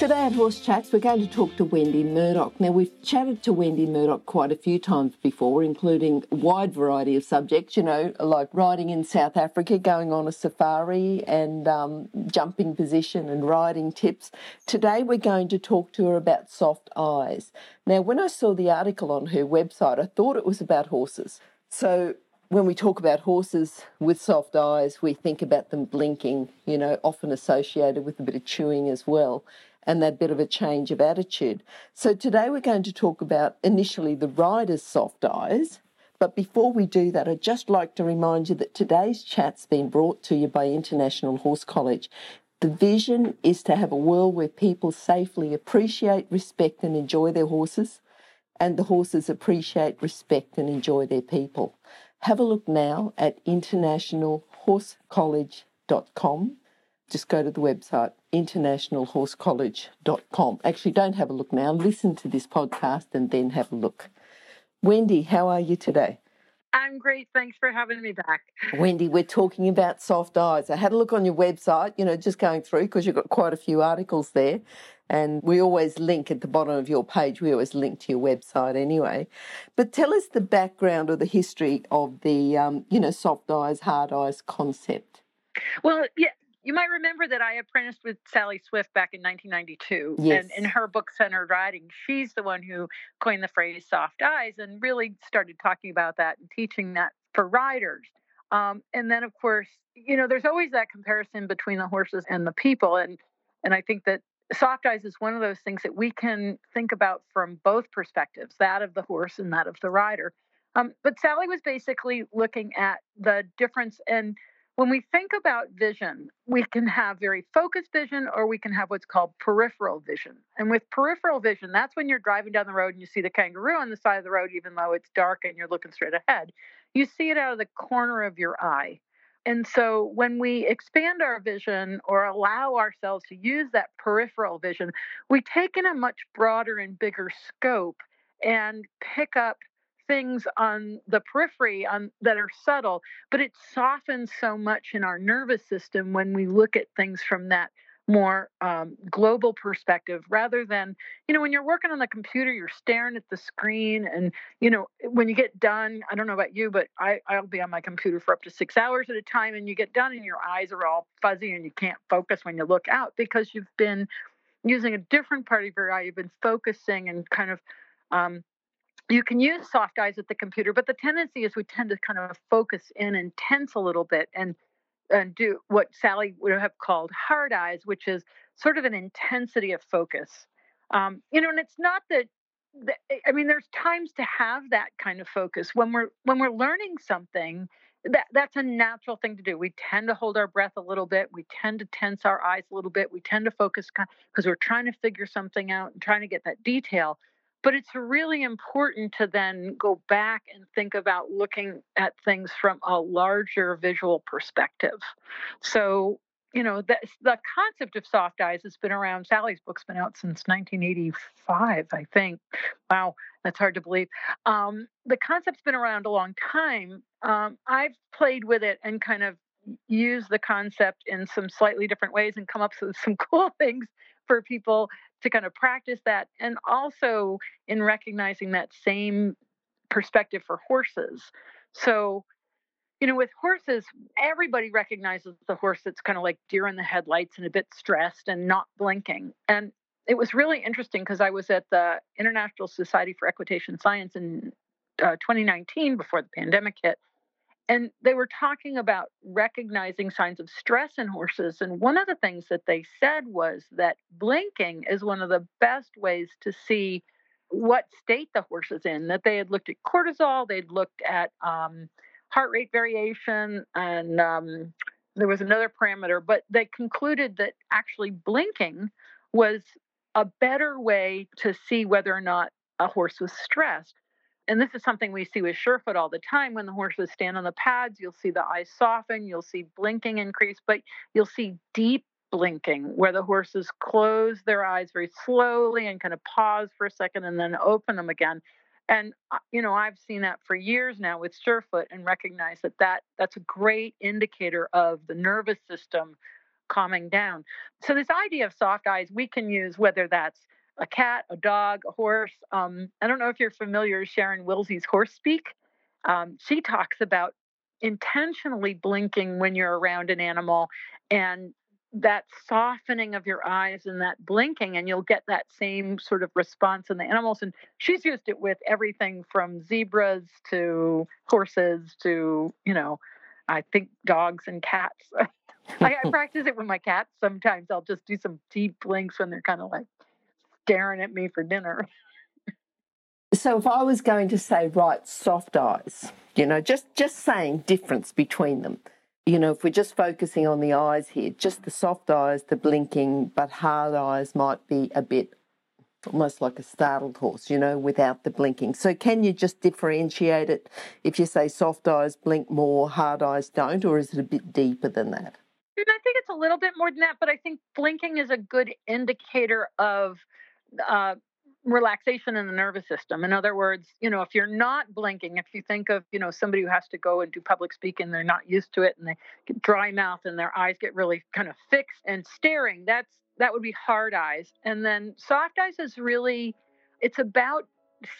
Today at Horse Chats, we're going to talk to Wendy Murdoch. Now, we've chatted to Wendy Murdoch quite a few times before, including a wide variety of subjects, you know, like riding in South Africa, going on a safari, and um, jumping position and riding tips. Today, we're going to talk to her about soft eyes. Now, when I saw the article on her website, I thought it was about horses. So, when we talk about horses with soft eyes, we think about them blinking, you know, often associated with a bit of chewing as well and that bit of a change of attitude. So today we're going to talk about initially the rider's soft eyes. But before we do that, I'd just like to remind you that today's chat's been brought to you by International Horse College. The vision is to have a world where people safely appreciate, respect, and enjoy their horses, and the horses appreciate, respect, and enjoy their people. Have a look now at internationalhorsecollege.com just go to the website internationalhorsecollege.com. Actually, don't have a look now. Listen to this podcast and then have a look. Wendy, how are you today? I'm great. Thanks for having me back. Wendy, we're talking about soft eyes. I had a look on your website, you know, just going through because you've got quite a few articles there. And we always link at the bottom of your page, we always link to your website anyway. But tell us the background or the history of the, um, you know, soft eyes, hard eyes concept. Well, yeah, you might remember that I apprenticed with Sally Swift back in 1992. Yes. And in her book Centered Riding, she's the one who coined the phrase soft eyes and really started talking about that and teaching that for riders. Um, and then, of course, you know, there's always that comparison between the horses and the people. And, and I think that soft eyes is one of those things that we can think about from both perspectives that of the horse and that of the rider. Um, but Sally was basically looking at the difference and when we think about vision, we can have very focused vision or we can have what's called peripheral vision. And with peripheral vision, that's when you're driving down the road and you see the kangaroo on the side of the road, even though it's dark and you're looking straight ahead. You see it out of the corner of your eye. And so when we expand our vision or allow ourselves to use that peripheral vision, we take in a much broader and bigger scope and pick up things on the periphery on, that are subtle, but it softens so much in our nervous system when we look at things from that more um, global perspective rather than you know when you're working on the computer you're staring at the screen and you know when you get done i don't know about you but I, i'll be on my computer for up to six hours at a time and you get done and your eyes are all fuzzy and you can't focus when you look out because you've been using a different part of your eye. You've been focusing and kind of um, you can use soft eyes at the computer, but the tendency is we tend to kind of focus in and tense a little bit and and do what Sally would have called hard eyes, which is sort of an intensity of focus. Um, you know, and it's not that, that I mean, there's times to have that kind of focus when we're when we're learning something. That that's a natural thing to do. We tend to hold our breath a little bit. We tend to tense our eyes a little bit. We tend to focus because we're trying to figure something out and trying to get that detail. But it's really important to then go back and think about looking at things from a larger visual perspective. So, you know, the, the concept of soft eyes has been around. Sally's book's been out since 1985, I think. Wow, that's hard to believe. Um, the concept's been around a long time. Um, I've played with it and kind of used the concept in some slightly different ways and come up with some cool things for people to kind of practice that and also in recognizing that same perspective for horses. So, you know, with horses, everybody recognizes the horse that's kind of like deer in the headlights and a bit stressed and not blinking. And it was really interesting because I was at the International Society for Equitation Science in uh, 2019 before the pandemic hit. And they were talking about recognizing signs of stress in horses. And one of the things that they said was that blinking is one of the best ways to see what state the horse is in. That they had looked at cortisol, they'd looked at um, heart rate variation, and um, there was another parameter, but they concluded that actually blinking was a better way to see whether or not a horse was stressed. And this is something we see with Surefoot all the time. When the horses stand on the pads, you'll see the eyes soften, you'll see blinking increase, but you'll see deep blinking where the horses close their eyes very slowly and kind of pause for a second and then open them again. And uh, you know, I've seen that for years now with Surefoot and recognize that, that that's a great indicator of the nervous system calming down. So this idea of soft eyes we can use whether that's a cat, a dog, a horse. Um, I don't know if you're familiar with Sharon Wilsie's horse speak. Um, she talks about intentionally blinking when you're around an animal and that softening of your eyes and that blinking and you'll get that same sort of response in the animals and she's used it with everything from zebras to horses to you know i think dogs and cats I, I practice it with my cats sometimes i'll just do some deep blinks when they're kind of like staring at me for dinner. So if I was going to say right soft eyes, you know, just just saying difference between them. You know, if we're just focusing on the eyes here, just the soft eyes, the blinking, but hard eyes might be a bit almost like a startled horse, you know, without the blinking. So can you just differentiate it if you say soft eyes blink more, hard eyes don't, or is it a bit deeper than that? I think it's a little bit more than that, but I think blinking is a good indicator of uh, relaxation in the nervous system. In other words, you know, if you're not blinking, if you think of, you know, somebody who has to go and do public speaking, they're not used to it and they get dry mouth and their eyes get really kind of fixed and staring, that's that would be hard eyes. And then soft eyes is really it's about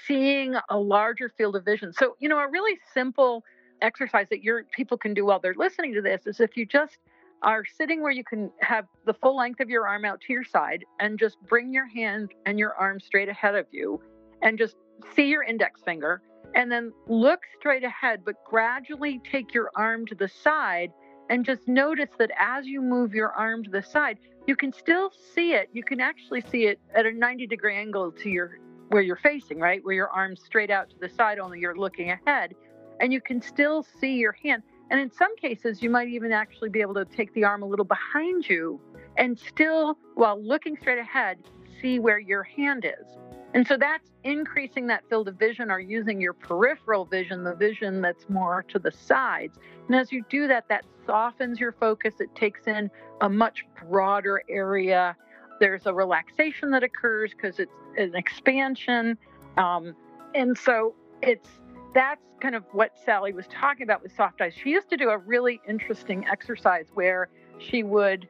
seeing a larger field of vision. So, you know, a really simple exercise that your people can do while they're listening to this is if you just are sitting where you can have the full length of your arm out to your side and just bring your hand and your arm straight ahead of you and just see your index finger and then look straight ahead, but gradually take your arm to the side and just notice that as you move your arm to the side, you can still see it. You can actually see it at a 90 degree angle to your where you're facing, right? Where your arm's straight out to the side, only you're looking ahead. And you can still see your hand. And in some cases, you might even actually be able to take the arm a little behind you and still, while looking straight ahead, see where your hand is. And so that's increasing that field of vision or using your peripheral vision, the vision that's more to the sides. And as you do that, that softens your focus. It takes in a much broader area. There's a relaxation that occurs because it's an expansion. Um, and so it's that's kind of what Sally was talking about with soft eyes. She used to do a really interesting exercise where she would,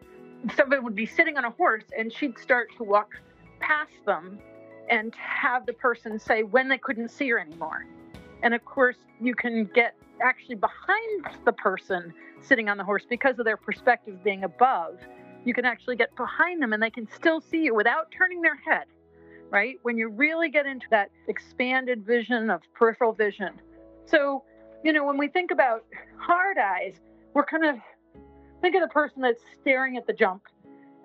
somebody would be sitting on a horse and she'd start to walk past them and have the person say when they couldn't see her anymore. And of course, you can get actually behind the person sitting on the horse because of their perspective being above. You can actually get behind them and they can still see you without turning their head right? When you really get into that expanded vision of peripheral vision. So, you know, when we think about hard eyes, we're kind of think of the person that's staring at the jump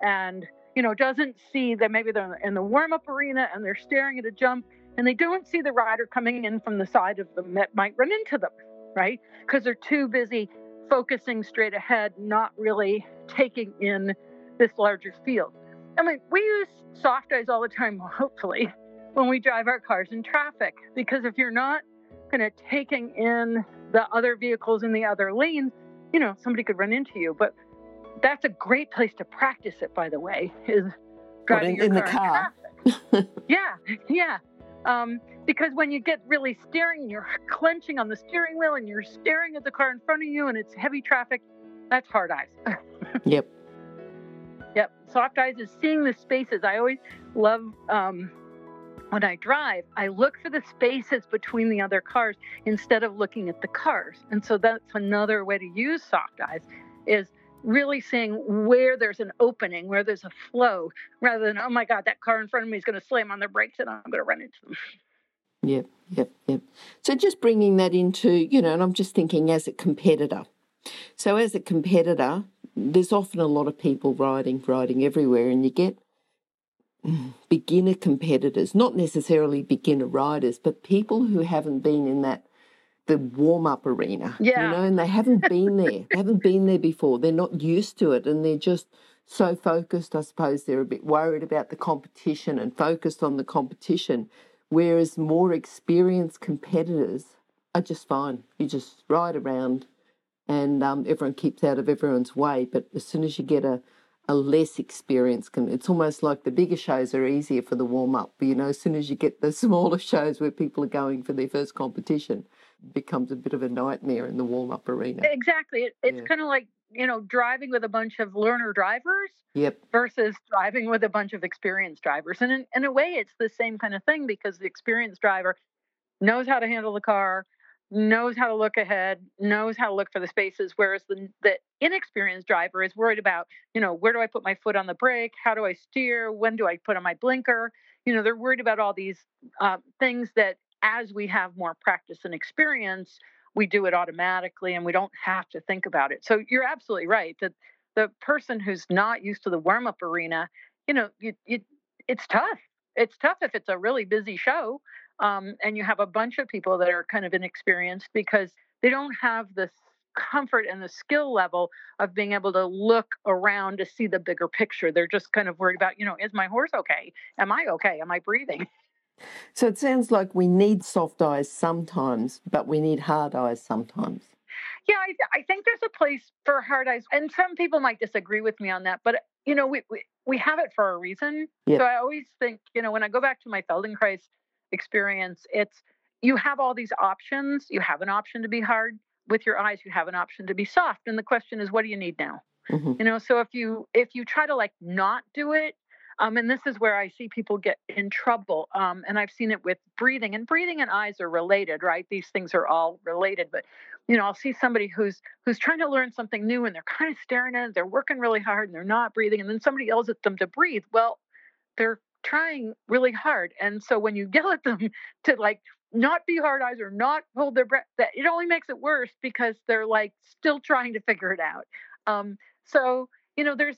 and, you know, doesn't see that maybe they're in the warm up arena and they're staring at a jump and they don't see the rider coming in from the side of them that might run into them, right? Because they're too busy focusing straight ahead, not really taking in this larger field. I mean, we use soft eyes all the time, hopefully, when we drive our cars in traffic. Because if you're not kind of taking in the other vehicles in the other lanes, you know, somebody could run into you. But that's a great place to practice it, by the way, is driving in, your in car the car. yeah, yeah. Um, because when you get really steering, you're clenching on the steering wheel and you're staring at the car in front of you and it's heavy traffic, that's hard eyes. yep. Yep. Soft eyes is seeing the spaces. I always love um, when I drive, I look for the spaces between the other cars instead of looking at the cars. And so that's another way to use soft eyes is really seeing where there's an opening, where there's a flow, rather than, oh my God, that car in front of me is going to slam on their brakes and I'm going to run into them. Yep, yep, yep. So just bringing that into, you know, and I'm just thinking as a competitor. So as a competitor, there's often a lot of people riding, riding everywhere, and you get beginner competitors, not necessarily beginner riders, but people who haven't been in that the warm up arena. Yeah. You know, and they haven't been there. they haven't been there before. They're not used to it and they're just so focused. I suppose they're a bit worried about the competition and focused on the competition. Whereas more experienced competitors are just fine. You just ride around and um, everyone keeps out of everyone's way. But as soon as you get a, a less experienced, it's almost like the bigger shows are easier for the warm up. But, you know, as soon as you get the smaller shows where people are going for their first competition, it becomes a bit of a nightmare in the warm up arena. Exactly. It, it's yeah. kind of like you know, driving with a bunch of learner drivers yep. versus driving with a bunch of experienced drivers. And in, in a way, it's the same kind of thing because the experienced driver knows how to handle the car, knows how to look ahead, knows how to look for the spaces, whereas the, the inexperienced driver is worried about, you know, where do I put my foot on the brake? How do I steer? When do I put on my blinker? You know, they're worried about all these uh, things that as we have more practice and experience, we do it automatically and we don't have to think about it. So you're absolutely right that the person who's not used to the warm up arena, you know, it's tough. It's tough if it's a really busy show um, and you have a bunch of people that are kind of inexperienced because they don't have the comfort and the skill level of being able to look around to see the bigger picture. They're just kind of worried about, you know, is my horse okay? Am I okay? Am I breathing? So it sounds like we need soft eyes sometimes, but we need hard eyes sometimes. Yeah, I, I think there's a place for hard eyes, and some people might disagree with me on that, but you know, we we, we have it for a reason. So I always think, you know, when I go back to my Feldenkrais experience, it's you have all these options. You have an option to be hard with your eyes. You have an option to be soft, and the question is, what do you need now? Mm-hmm. You know, so if you if you try to like not do it, um, and this is where I see people get in trouble. Um, and I've seen it with breathing, and breathing and eyes are related, right? These things are all related. But you know, I'll see somebody who's who's trying to learn something new, and they're kind of staring at it. They're working really hard, and they're not breathing. And then somebody yells at them to breathe. Well, they're trying really hard, and so when you yell at them to like not be hard eyes or not hold their breath, that it only makes it worse because they're like still trying to figure it out. Um, so you know there's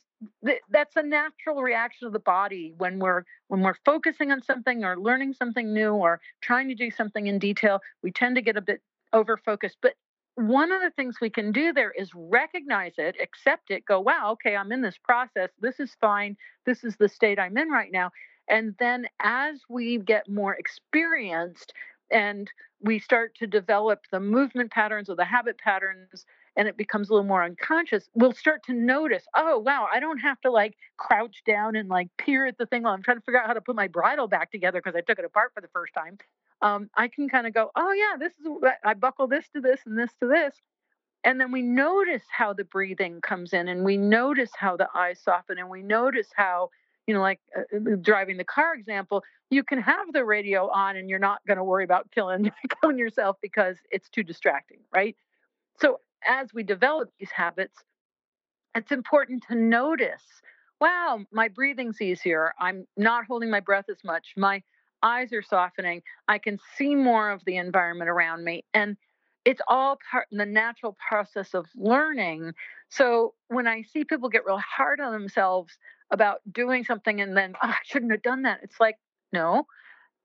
that's a natural reaction of the body when we're when we're focusing on something or learning something new or trying to do something in detail we tend to get a bit over focused but one of the things we can do there is recognize it accept it go wow okay i'm in this process this is fine this is the state i'm in right now and then as we get more experienced and we start to develop the movement patterns or the habit patterns and it becomes a little more unconscious, we'll start to notice, oh, wow, I don't have to like crouch down and like peer at the thing while I'm trying to figure out how to put my bridle back together because I took it apart for the first time. Um, I can kind of go, oh, yeah, this is, I buckle this to this and this to this. And then we notice how the breathing comes in and we notice how the eyes soften and we notice how, you know, like uh, uh driving the car example, you can have the radio on and you're not going to worry about killing, killing yourself because it's too distracting, right? So as we develop these habits, it's important to notice wow, my breathing's easier. I'm not holding my breath as much. My eyes are softening. I can see more of the environment around me. And it's all part in the natural process of learning. So when I see people get real hard on themselves about doing something and then, oh, I shouldn't have done that, it's like, no,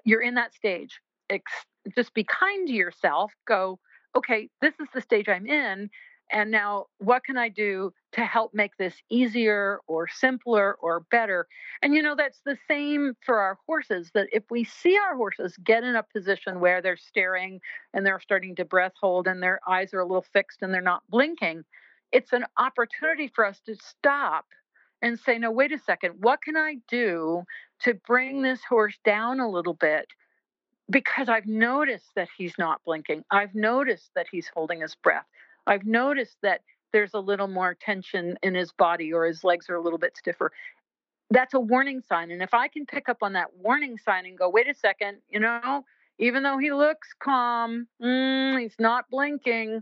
you're in that stage. Ex- just be kind to yourself. Go, okay, this is the stage I'm in. And now, what can I do to help make this easier or simpler or better? And you know, that's the same for our horses. That if we see our horses get in a position where they're staring and they're starting to breath hold and their eyes are a little fixed and they're not blinking, it's an opportunity for us to stop and say, no, wait a second, what can I do to bring this horse down a little bit because I've noticed that he's not blinking. I've noticed that he's holding his breath. I've noticed that there's a little more tension in his body or his legs are a little bit stiffer. That's a warning sign. And if I can pick up on that warning sign and go, wait a second, you know, even though he looks calm, mm, he's not blinking,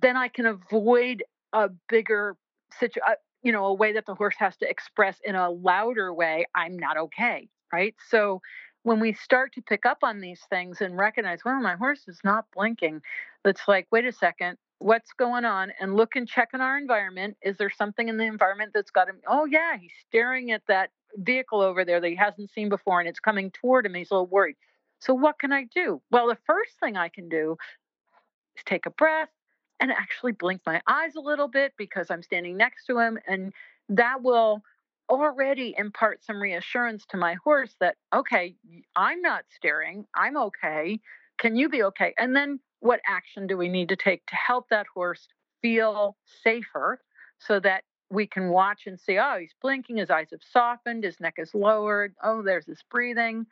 then I can avoid a bigger situation, uh, you know, a way that the horse has to express in a louder way, I'm not okay. Right. So when we start to pick up on these things and recognize, well, my horse is not blinking, it's like, wait a second, what's going on? And look and check in our environment. Is there something in the environment that's got him? Oh, yeah, he's staring at that vehicle over there that he hasn't seen before and it's coming toward him. He's a little worried. So, what can I do? Well, the first thing I can do is take a breath and actually blink my eyes a little bit because I'm standing next to him. And that will already impart some reassurance to my horse that, okay, I'm not steering, I'm okay. Can you be okay? And then what action do we need to take to help that horse feel safer so that we can watch and see, oh, he's blinking, his eyes have softened, his neck is lowered, oh, there's his breathing.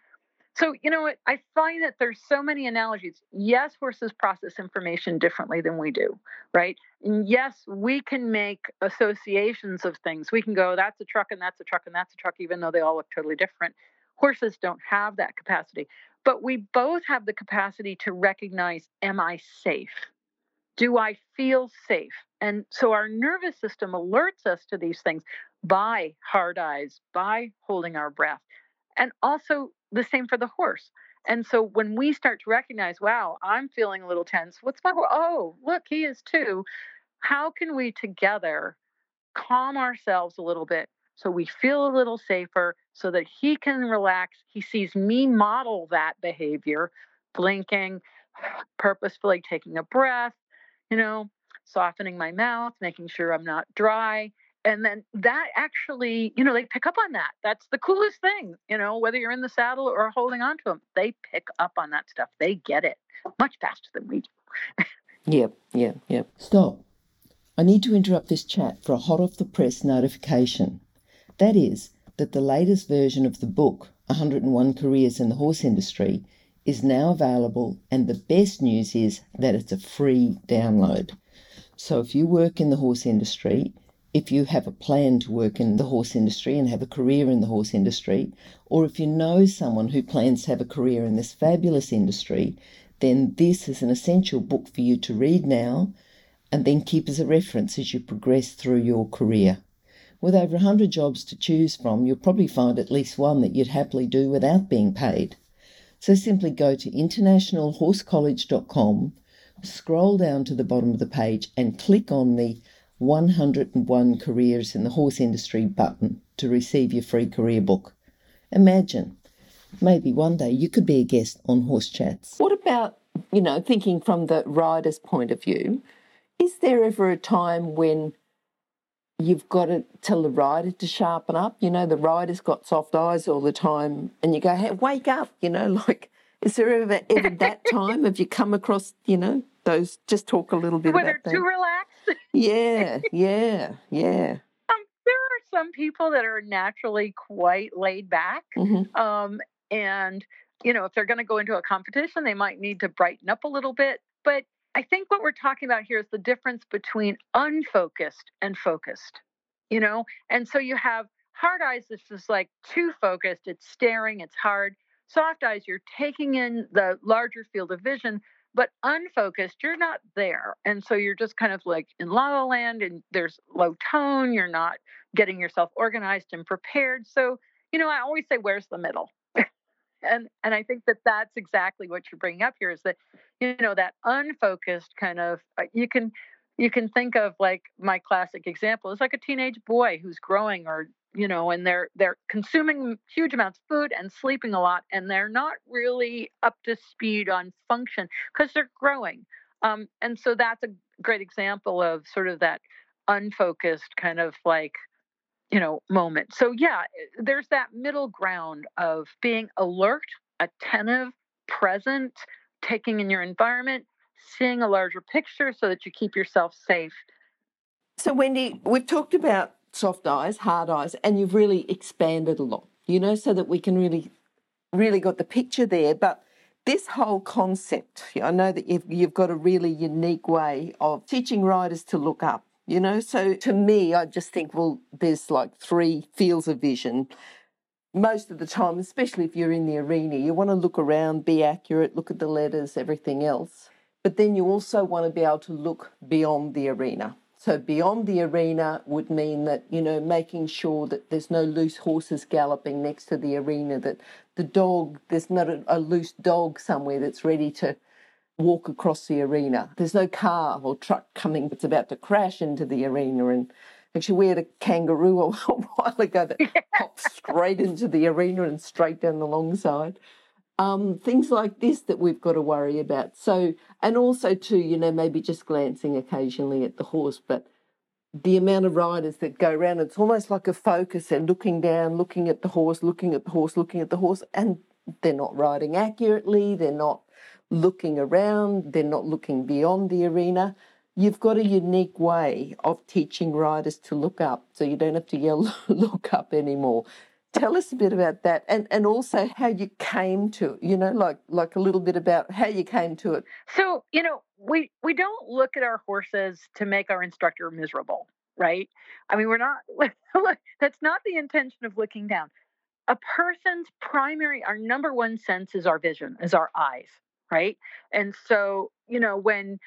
So, you know, what? I find that there's so many analogies. Yes, horses process information differently than we do, right? And yes, we can make associations of things. We can go, that's a truck and that's a truck and that's a truck, even though they all look totally different. Horses don't have that capacity. But we both have the capacity to recognize, am I safe? Do I feel safe? And so our nervous system alerts us to these things by hard eyes, by holding our breath. And also the same for the horse. And so when we start to recognize, wow, I'm feeling a little tense. What's my horse? Oh, look, he is too. How can we together calm ourselves a little bit so we feel a little safer so that he can relax? He sees me model that behavior, blinking, purposefully taking a breath, you know, softening my mouth, making sure I'm not dry, and then that actually you know they pick up on that. That's the coolest thing you know whether you're in the saddle or holding on to them they pick up on that stuff. They get it much faster than we do. Yep yep yep. Stop. I need to interrupt this chat for a hot off the press notification. That is that the latest version of the book 101 careers in the horse industry is now available and the best news is that it's a free download so if you work in the horse industry if you have a plan to work in the horse industry and have a career in the horse industry, or if you know someone who plans to have a career in this fabulous industry, then this is an essential book for you to read now and then keep as a reference as you progress through your career. With over 100 jobs to choose from, you'll probably find at least one that you'd happily do without being paid. So simply go to internationalhorsecollege.com, scroll down to the bottom of the page, and click on the 101 Careers in the Horse Industry button to receive your free career book. Imagine, maybe one day you could be a guest on Horse Chats. What about, you know, thinking from the rider's point of view, is there ever a time when you've got to tell the rider to sharpen up? You know, the rider's got soft eyes all the time, and you go, hey, wake up, you know, like, is there ever, ever that time? Have you come across, you know, those? Just talk a little bit Whether about that. too relaxed yeah, yeah, yeah. Um, there are some people that are naturally quite laid back. Mm-hmm. Um, and, you know, if they're going to go into a competition, they might need to brighten up a little bit. But I think what we're talking about here is the difference between unfocused and focused, you know? And so you have hard eyes, this is like too focused, it's staring, it's hard. Soft eyes, you're taking in the larger field of vision, but unfocused, you're not there. And so you're just kind of like in la la land and there's low tone. You're not getting yourself organized and prepared. So, you know, I always say, where's the middle? And and I think that that's exactly what you're bringing up here is that, you know, that unfocused kind of, uh, you can, you can think of like my classic example is like a teenage boy who's growing or you know and they're they're consuming huge amounts of food and sleeping a lot and they're not really up to speed on function because they're growing. Um, and so that's a great example of sort of that unfocused kind of like you know moment. So yeah eh, there's that middle ground of being alert attentive present taking in your environment seeing a larger picture so that you keep yourself safe. So wendy we've talked about soft eyes, hard eyes, and you've really expanded a lot, you know, so that we can really, really got the picture there. But this whole concept, I know that you've, you've got a really unique way of teaching riders to look up, you know. So to me, I just think, well, there's like three fields of vision. Most of the time, especially if you're in the arena, you want to look around, be accurate, look at the letters, everything else. But then you also want to be able to look beyond the arena so beyond the arena would mean that, you know, making sure that there's no loose horses galloping next to the arena, that the dog, there's not a, a loose dog somewhere that's ready to walk across the arena. There's no car or truck coming that's about to crash into the arena. And actually, we had a kangaroo a while ago that popped straight into the arena and straight down the long side um, things like this that we've got to worry about. So, and also too, you know, maybe just glancing occasionally at the horse, but the amount of riders that go around, it's almost like a focus. They're looking down, looking at the horse, looking at the horse, looking at the horse, and they're not riding accurately. They're not looking around. They're not looking beyond the arena. You've got a unique way of teaching riders to look up, so you don't have to yell "look up" anymore. Tell us a bit about that, and and also how you came to, you know, like like a little bit about how you came to it. So you know, we we don't look at our horses to make our instructor miserable, right? I mean, we're not. that's not the intention of looking down. A person's primary, our number one sense is our vision, is our eyes, right? And so you know when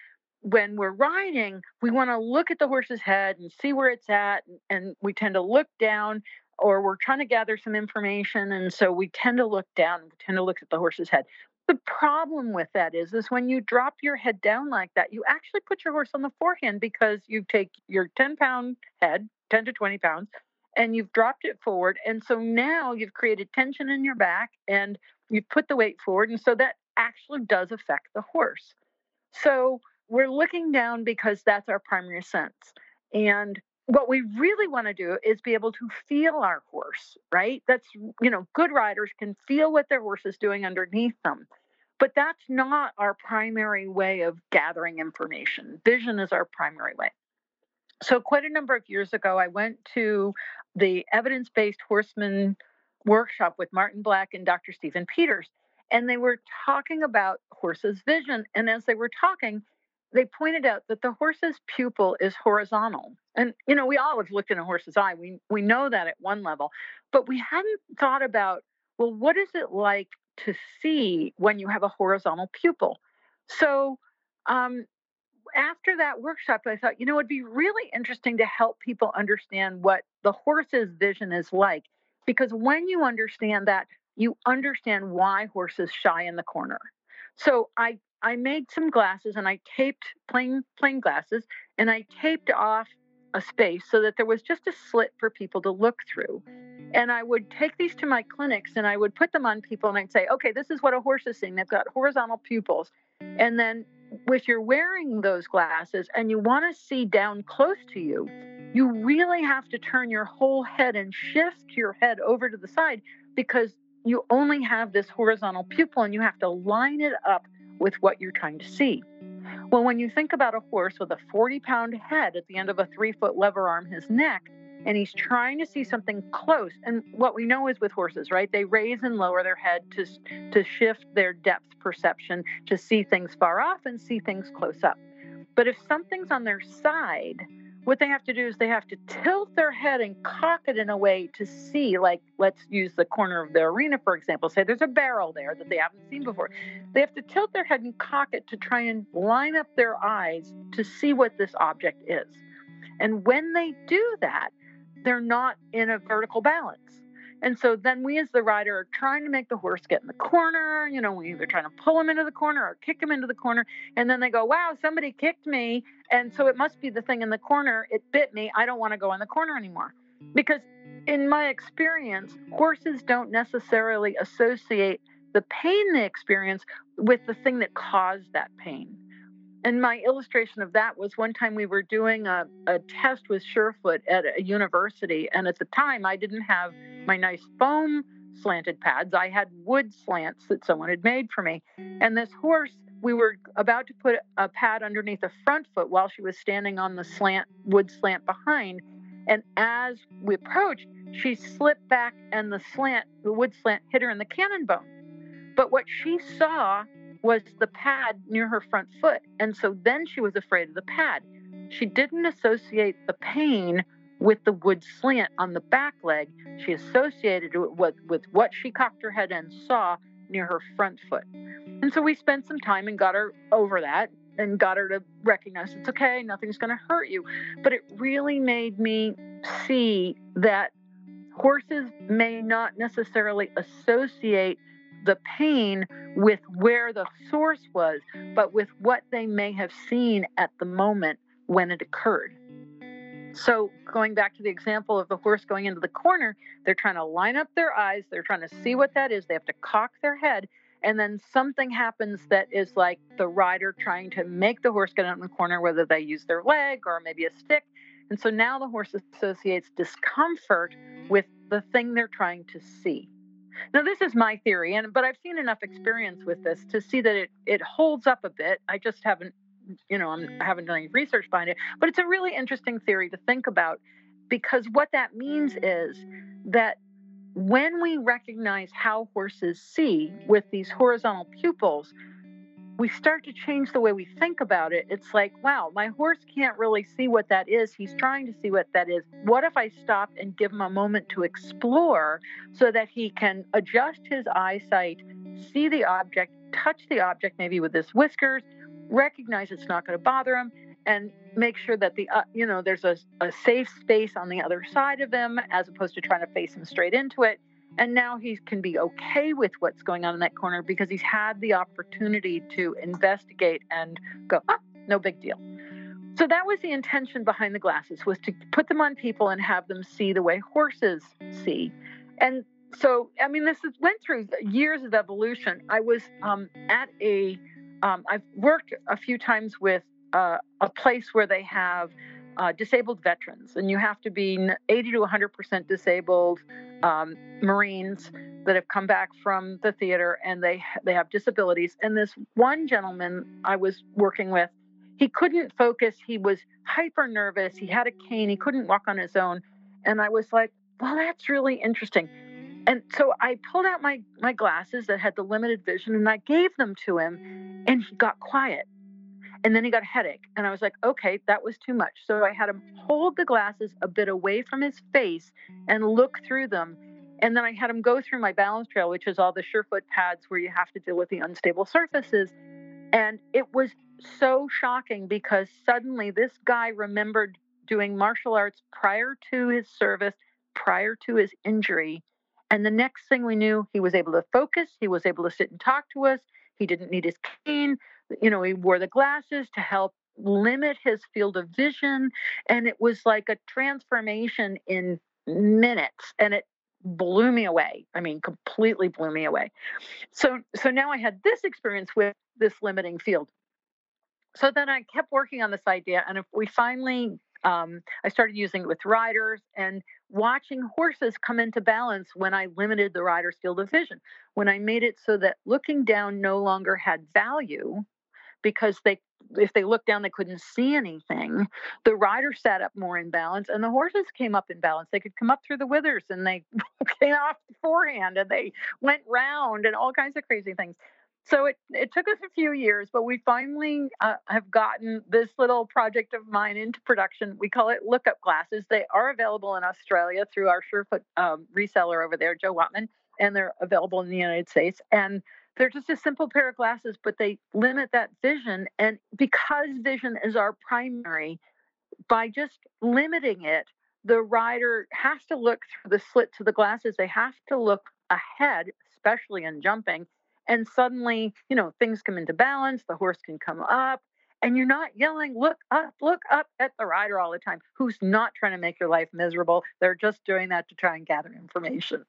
when we're riding, we want to look at the horse's head and see where it's at, and we tend to look down or we're trying to gather some information and so we tend to look down we tend to look at the horse's head the problem with that is is when you drop your head down like that you actually put your horse on the forehand because you take your 10 pound head 10 to 20 pounds and you've dropped it forward and so now you've created tension in your back and you've put the weight forward and so that actually does affect the horse so we're looking down because that's our primary sense and what we really want to do is be able to feel our horse, right? That's, you know, good riders can feel what their horse is doing underneath them. But that's not our primary way of gathering information. Vision is our primary way. So, quite a number of years ago, I went to the evidence based horseman workshop with Martin Black and Dr. Stephen Peters, and they were talking about horses' vision. And as they were talking, they pointed out that the horse's pupil is horizontal. And you know, we all have looked in a horse's eye. We we know that at one level, but we hadn't thought about well, what is it like to see when you have a horizontal pupil? So um, after that workshop, I thought, you know, it'd be really interesting to help people understand what the horse's vision is like. Because when you understand that, you understand why horses shy in the corner. So I I made some glasses and I taped plain plain glasses and I taped off a space so that there was just a slit for people to look through. And I would take these to my clinics and I would put them on people and I'd say, okay, this is what a horse is seeing. They've got horizontal pupils. And then if you're wearing those glasses and you want to see down close to you, you really have to turn your whole head and shift your head over to the side because you only have this horizontal pupil and you have to line it up with what you're trying to see. Well, when you think about a horse with a 40 pound head at the end of a three foot lever arm, his neck, and he's trying to see something close. And what we know is with horses, right? They raise and lower their head to, to shift their depth perception to see things far off and see things close up. But if something's on their side, what they have to do is they have to tilt their head and cock it in a way to see like let's use the corner of the arena for example. Say there's a barrel there that they haven't seen before. They have to tilt their head and cock it to try and line up their eyes to see what this object is. And when they do that they're not in a vertical balance and so then we, as the rider, are trying to make the horse get in the corner. You know, we either trying to pull him into the corner or kick him into the corner. And then they go, wow, somebody kicked me. And so it must be the thing in the corner. It bit me. I don't want to go in the corner anymore. Because in my experience, horses don't necessarily associate the pain they experience with the thing that caused that pain. And my illustration of that was one time we were doing a, a test with Surefoot at a university. And at the time, I didn't have my nice foam slanted pads. I had wood slants that someone had made for me. And this horse, we were about to put a pad underneath the front foot while she was standing on the slant, wood slant behind. And as we approached, she slipped back and the slant, the wood slant hit her in the cannon bone. But what she saw was the pad near her front foot. And so then she was afraid of the pad. She didn't associate the pain with the wood slant on the back leg. She associated it with, with what she cocked her head and saw near her front foot. And so we spent some time and got her over that and got her to recognize it's okay, nothing's going to hurt you. But it really made me see that horses may not necessarily associate the pain with where the source was, but with what they may have seen at the moment when it occurred. So, going back to the example of the horse going into the corner, they're trying to line up their eyes, they're trying to see what that is, they have to cock their head, and then something happens that is like the rider trying to make the horse get out in the corner, whether they use their leg or maybe a stick, And so now the horse associates discomfort with the thing they're trying to see. Now this is my theory, and but I've seen enough experience with this to see that it it holds up a bit. I just haven't, you know, I'm, I mm. haven't done any research behind it, but it's a really interesting theory to think about because what that means is that when we recognize how horses see with these horizontal pupils, we start to change the way we think about it. It's like, wow, my horse can't really see what that is. He's trying to see what that is. What if I stop and give him a moment to explore so that he can adjust his eyesight, see the object, touch the object maybe with his whiskers, recognize it's not going to bother him, and make sure that the uh, you know there's a, a safe space on the other side of him as opposed to trying to face him straight into it and now he can be okay with what's going on in that corner because he's had the opportunity to investigate and go, ah, no big deal. So that was the intention behind the glasses was to put them on people and have them see the way horses see. And so, I mean, this is, went through years of evolution. I was um, at a, um, I've worked a few times with uh, a place where they have uh, disabled veterans, and you have to be 80 to 100% disabled um, Marines that have come back from the theater and they they have disabilities. And this one gentleman I was working with, he couldn't focus. He was hyper nervous. He had a cane. He couldn't walk on his own. And I was like, well, that's really interesting. And so I pulled out my my glasses that had the limited vision and I gave them to him, and he got quiet. And then he got a headache. And I was like, okay, that was too much. So I had him hold the glasses a bit away from his face and look through them. And then I had him go through my balance trail, which is all the surefoot pads where you have to deal with the unstable surfaces. And it was so shocking because suddenly this guy remembered doing martial arts prior to his service, prior to his injury. And the next thing we knew, he was able to focus, he was able to sit and talk to us, he didn't need his cane you know, he wore the glasses to help limit his field of vision. And it was like a transformation in minutes. And it blew me away. I mean, completely blew me away. So so now I had this experience with this limiting field. So then I kept working on this idea, and if we finally, um, I started using it with riders and watching horses come into balance when I limited the rider's field of vision. When I made it so that looking down no longer had value, because they if they looked down they couldn't see anything. The rider sat up more in balance and the horses came up in balance. They could come up through the withers and they came off the forehand and they went round and all kinds of crazy things. So it, it took us a few years but we finally uh, have gotten this little project of mine into production. We call it lookup glasses. They are available in australia through our surefoot um, reseller over there joe watman and they're available in the united states. And they're just a simple pair of glasses, but they limit that vision. And because vision is our primary, by just limiting it, the rider has to look through the slit to the glasses. They have to look ahead, especially in jumping. And suddenly, you know, things come into balance, the horse can come up, and you're not yelling, look up, look up at the rider all the time, who's not trying to make your life miserable. They're just doing that to try and gather information.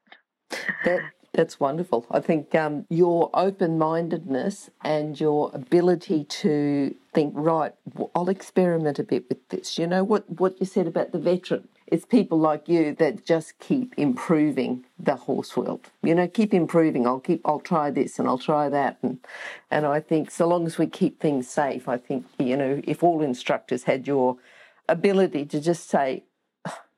That that's wonderful. I think um, your open mindedness and your ability to think, right, I'll experiment a bit with this. You know what, what you said about the veteran? It's people like you that just keep improving the horse world. You know, keep improving. I'll keep. I'll try this and I'll try that, and and I think so long as we keep things safe, I think you know if all instructors had your ability to just say,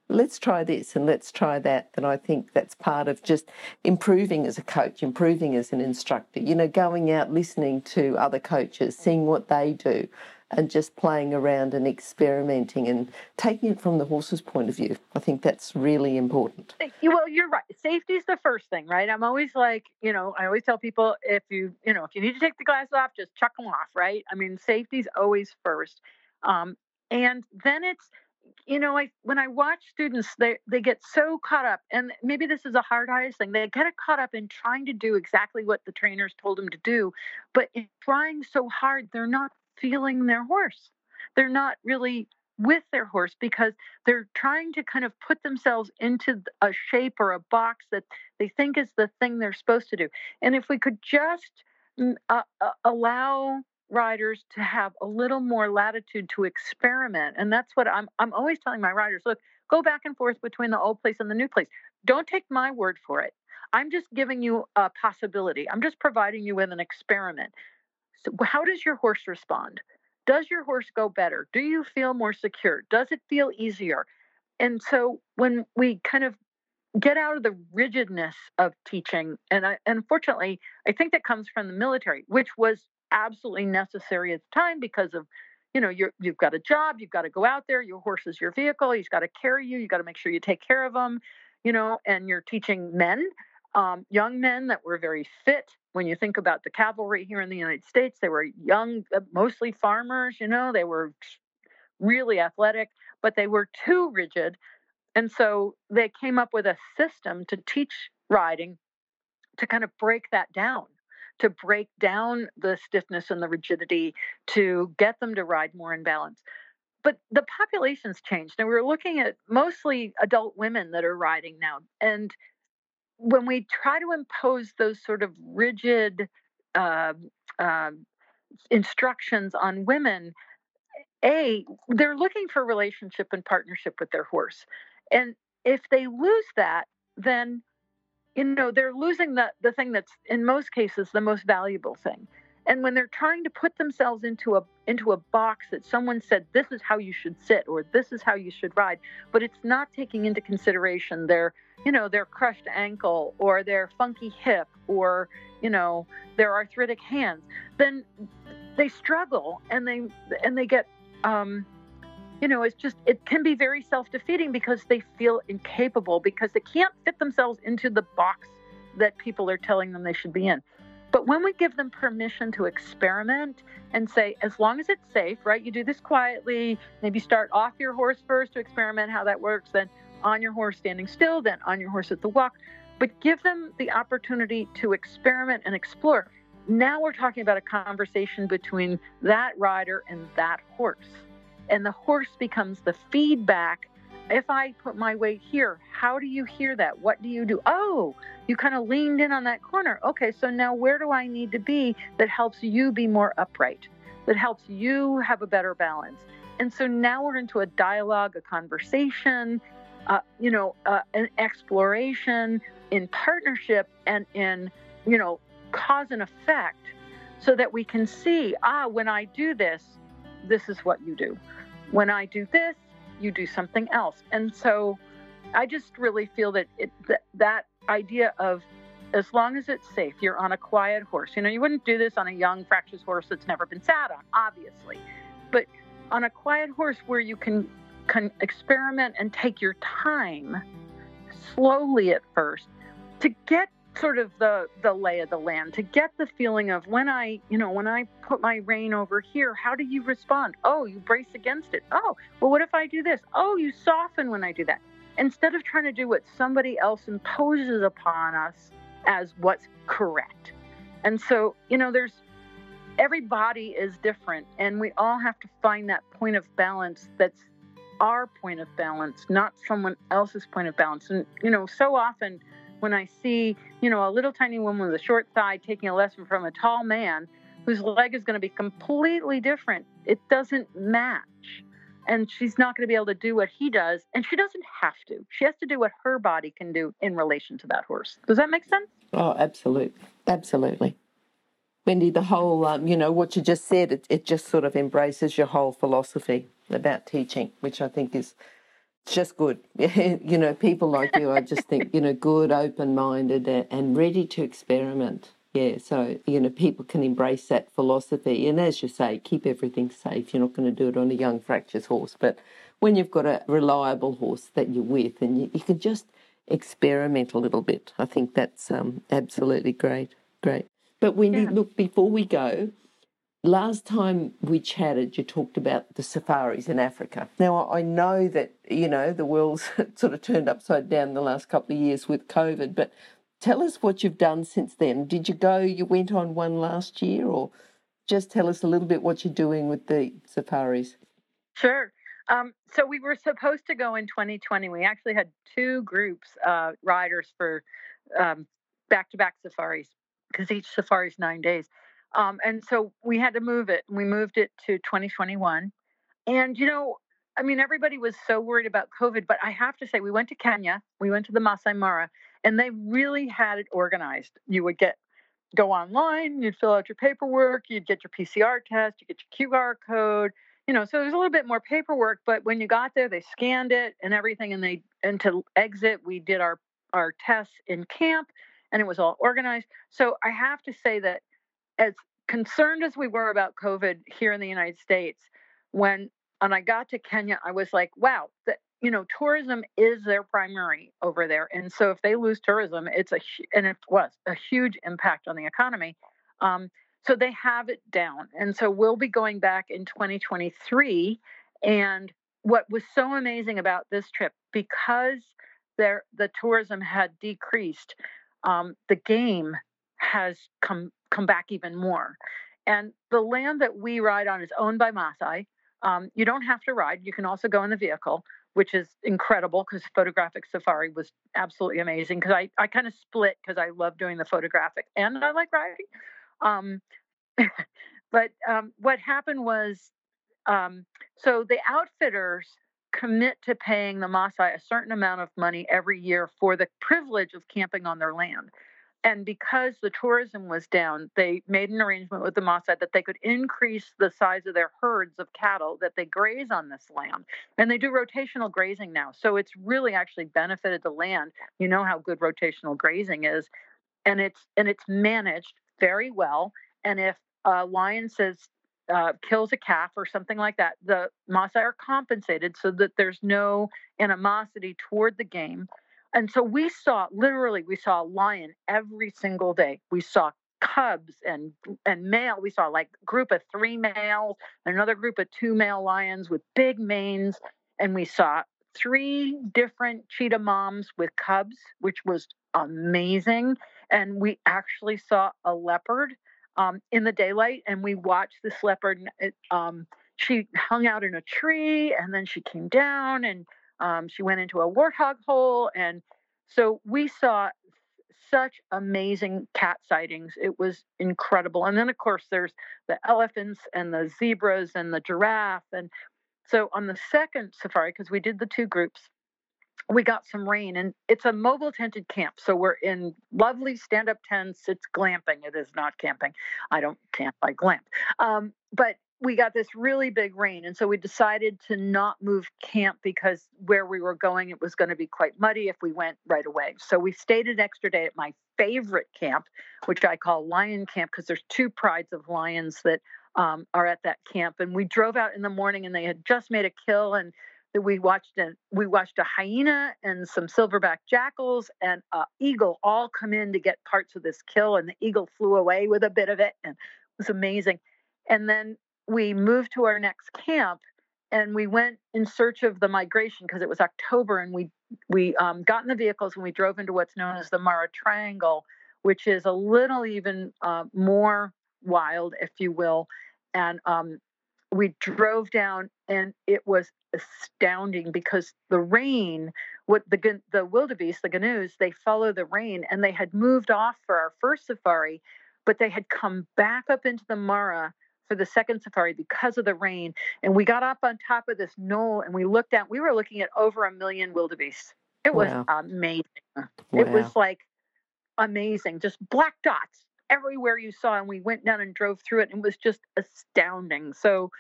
let's try this and let's try that. And I think that's part of just improving as a coach, improving as an instructor, you know, going out, listening to other coaches, seeing what they do, and just playing around and experimenting and taking it from the horse's point of view. I think that's really important. Well, you're right. Safety is the first thing, right? I'm always like, you know, I always tell people if you, you know, if you need to take the glasses off, just chuck them off, right? I mean, safety's always first. Um, and then it's, you know, I when I watch students, they they get so caught up, and maybe this is a hard eyes thing. They get caught up in trying to do exactly what the trainers told them to do, but in trying so hard, they're not feeling their horse. They're not really with their horse because they're trying to kind of put themselves into a shape or a box that they think is the thing they're supposed to do. And if we could just uh, allow riders to have a little more latitude to experiment. And that's what I'm I'm always telling my riders, look, go back and forth between the old place and the new place. Don't take my word for it. I'm just giving you a possibility. I'm just providing you with an experiment. So how does your horse respond? Does your horse go better? Do you feel more secure? Does it feel easier? And so when we kind of get out of the rigidness of teaching, and I, unfortunately, I think that comes from the military, which was absolutely necessary at the time because of you know you you've got a job you've got to go out there your horse is your vehicle he's got to carry you you've got to make sure you take care of him you know and you're teaching men um, young men that were very fit. When you think about the cavalry here in the united states they were young uh, mostly farmers you know they were really athletic but they were too rigid and so they came up with a system to teach riding to kind of break that down to break down the stiffness and the rigidity to get them to ride more in balance. But the population's changed. Now we're looking at mostly adult women that are riding now. And when we try to impose those sort of rigid uh, uh, instructions on women, A, they're looking for relationship and partnership with their horse. And if they lose that, then you know they're losing the the thing that's in most cases the most valuable thing. And when they're trying to put themselves into a into a box that someone said this is how you should sit or this is how you should ride but it's not taking into consideration their you know their crushed ankle or their funky hip or you know their arthritic hands then they struggle and they and they get um you know, it's just, it can be very self defeating because they feel incapable because they can't fit themselves into the box that people are telling them they should be in. But when we give them permission to experiment and say, as long as it's safe, right? You do this quietly, maybe start off your horse first to experiment how that works, then on your horse standing still, then on your horse at the walk. But give them the opportunity to experiment and explore. Now we're talking about a conversation between that rider and that horse and the horse becomes the feedback. If I put my weight here, how do you hear that? What do you do? Oh, you kind of leaned in on that corner. Okay, so now where do I need to be that helps you be more upright, that helps you have a better balance? And so now we're into a dialogue, a conversation, uh, you know, uh, an exploration in partnership and in, you know, cause and effect so that we can see, ah, when I do this, this is what you do when I do this, you do something else. And so I just really feel that it, that, that idea of as long as it's safe, you're on a quiet horse. You know, you wouldn't do this on a young, fractious horse that's never been sat on, obviously. But on a quiet horse where you can, can experiment and take your time slowly at first to get sort of the the lay of the land to get the feeling of when I, you know, when I put my rein over here, how do you respond? Oh, you brace against it. Oh, well, what if I do this? Oh, you soften when I do that. Instead of trying to do what somebody else imposes upon us as what's correct. And so, you know, there's every body is different, and we all have to find that point of balance that's our point of balance, not someone else's point of balance. And, you know, so often when I see, you know, a little tiny woman with a short thigh taking a lesson from a tall man whose leg is going to be completely different. It doesn't match. And she's not going to be able to do what he does. And she doesn't have to. She has to do what her body can do in relation to that horse. Does that make sense? Oh, absolutely. Absolutely. Wendy, the whole, um, you know, what you just said, it, it just sort of embraces your whole philosophy about teaching, which I think is just good. you know, people like you, I just think, you know, good, open minded, and ready to experiment. Yeah, so, you know, people can embrace that philosophy. And as you say, keep everything safe. You're not going to do it on a young, fractious horse. But when you've got a reliable horse that you're with and you, you can just experiment a little bit, I think that's um, absolutely great. Great. But Wendy, yeah. look, before we go, last time we chatted, you talked about the safaris in Africa. Now, I know that, you know, the world's sort of turned upside down the last couple of years with COVID, but tell us what you've done since then. Did you go, you went on one last year, or just tell us a little bit what you're doing with the safaris? Sure. Um, so we were supposed to go in 2020. We actually had two groups, uh, riders for back to back safaris, because each safari is nine days. Um, and so we had to move it. We moved it to 2021. And, you know, I mean, everybody was so worried about COVID, but I have to say, we went to Kenya, we went to the Masai Mara, and they really had it organized. You would get go online, you'd fill out your paperwork, you'd get your PCR test, you get your QR code, you know, so there's a little bit more paperwork, but when you got there, they scanned it and everything, and they and to exit, we did our our tests in camp, and it was all organized. So I have to say that as concerned as we were about COVID here in the United States, when and I got to Kenya, I was like, wow, that you know, tourism is their primary over there, and so if they lose tourism, it's a and it was a huge impact on the economy. Um, so they have it down, and so we'll be going back in 2023. And what was so amazing about this trip, because there the tourism had decreased, um, the game has come come back even more. And the land that we ride on is owned by Maasai. Um, you don't have to ride; you can also go in the vehicle which is incredible because photographic safari was absolutely amazing because I, I kind of split because I love doing the photographic and I like riding. Um, but um, what happened was um, so the outfitters commit to paying the Maasai a certain amount of money every year for the privilege of camping on their land. And because the tourism was down, they made an arrangement with the Maasai that they could increase the size of their herds of cattle that they graze on this land. And they do rotational grazing now. So it's really actually benefited the land. You know how good rotational grazing is. And it's and it's managed very well. And if a lion says uh, kills a calf or something like that, the Maasai are compensated so that there's no animosity toward the game and so we saw literally we saw a lion every single day. We saw cubs and and male. We saw like group of three males, another group of two male lions with big manes, and we saw three different cheetah moms with cubs, which was amazing. And we actually saw a leopard um, in the daylight, and we watched this leopard. Um, she hung out in a tree, and then she came down and um, she went into a warthog hole. And so we saw such amazing cat sightings. It was incredible. And then, of course, there's the elephants and the zebras and the giraffe. And so on the second safari, because we did the two groups, we got some rain and it's a mobile tented camp. So we're in lovely stand up tents. It's glamping. It is not camping. I don't camp, I glamp. Um, but we got this really big rain and so we decided to not move camp because where we were going it was going to be quite muddy if we went right away. So we stayed an extra day at my favorite camp which i call lion camp because there's two prides of lions that um, are at that camp and we drove out in the morning and they had just made a kill and we watched a, we watched a hyena and some silverback jackals and an eagle all come in to get parts of this kill and the eagle flew away with a bit of it and it was amazing. And then we moved to our next camp and we went in search of the migration because it was October and we we um, got in the vehicles and we drove into what's known as the Mara Triangle, which is a little even uh, more wild, if you will. And um, we drove down and it was astounding because the rain, what the the wildebeest, the gnu's, they follow the rain and they had moved off for our first safari, but they had come back up into the Mara for the second safari because of the rain. And we got up on top of this knoll and we looked out. We were looking at over a million wildebeest. It was wow. amazing. Wow. It was like amazing, just black dots everywhere you saw. And we went down and drove through it and it was just astounding. So,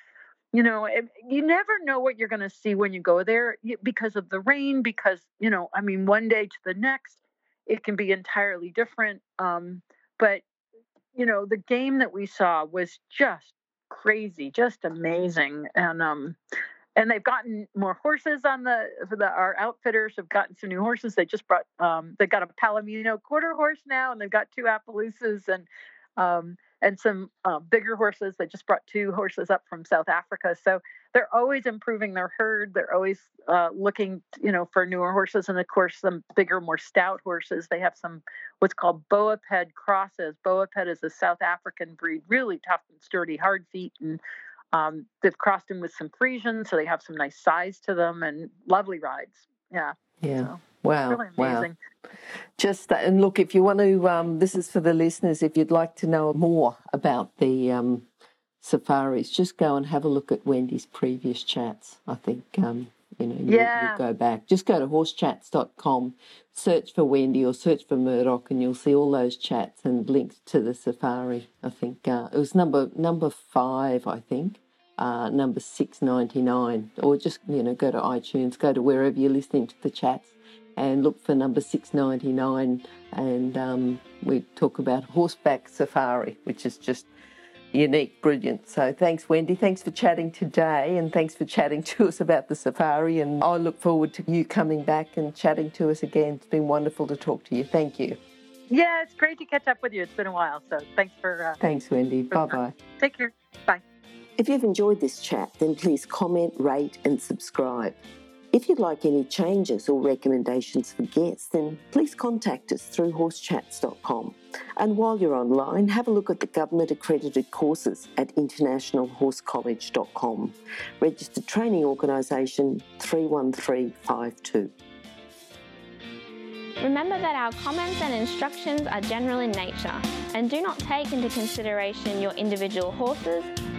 you know, it, you never know what you're going to see when you go there because of the rain, because, you know, I mean, one day to the next, it can be entirely different. Um, but you know the game that we saw was just crazy, just amazing. And um and they've gotten more horses on the, the our outfitters have gotten some new horses. They just brought um they got a Palomino quarter horse now and they've got two Appaloosas and um and some uh, bigger horses. They just brought two horses up from South Africa. So they're always improving their herd. They're always uh, looking, you know, for newer horses, and of course, some bigger, more stout horses. They have some what's called Boerperd crosses. Boerperd is a South African breed, really tough and sturdy, hard feet, and um, they've crossed them with some Friesian, so they have some nice size to them and lovely rides. Yeah. Yeah. So. Wow. Really. Wow. Just that, and look, if you want to, um, this is for the listeners. If you'd like to know more about the um, safaris, just go and have a look at Wendy's previous chats. I think um, you know you, Yeah. you go back. Just go to horsechats.com, search for Wendy or search for Murdoch, and you'll see all those chats and links to the safari. I think uh, it was number number five. I think. Uh, number six ninety nine, or just you know go to iTunes, go to wherever you're listening to the chats, and look for number 699 and um, we talk about horseback safari which is just unique brilliant. So thanks wendy. Thanks for chatting today and thanks for chatting to us about the safari. And i look forward to you coming back and chatting to us again. It's been wonderful to talk to you. Thank you. Yeah, it's great to catch up with you. It's been a while, so thanks for uh, thanks wendy. bye bye take care. Bye. If you've enjoyed this chat, then please comment, rate, and subscribe. If you'd like any changes or recommendations for guests, then please contact us through horsechats.com. And while you're online, have a look at the government accredited courses at internationalhorsecollege.com. Registered Training Organisation 31352. Remember that our comments and instructions are general in nature and do not take into consideration your individual horses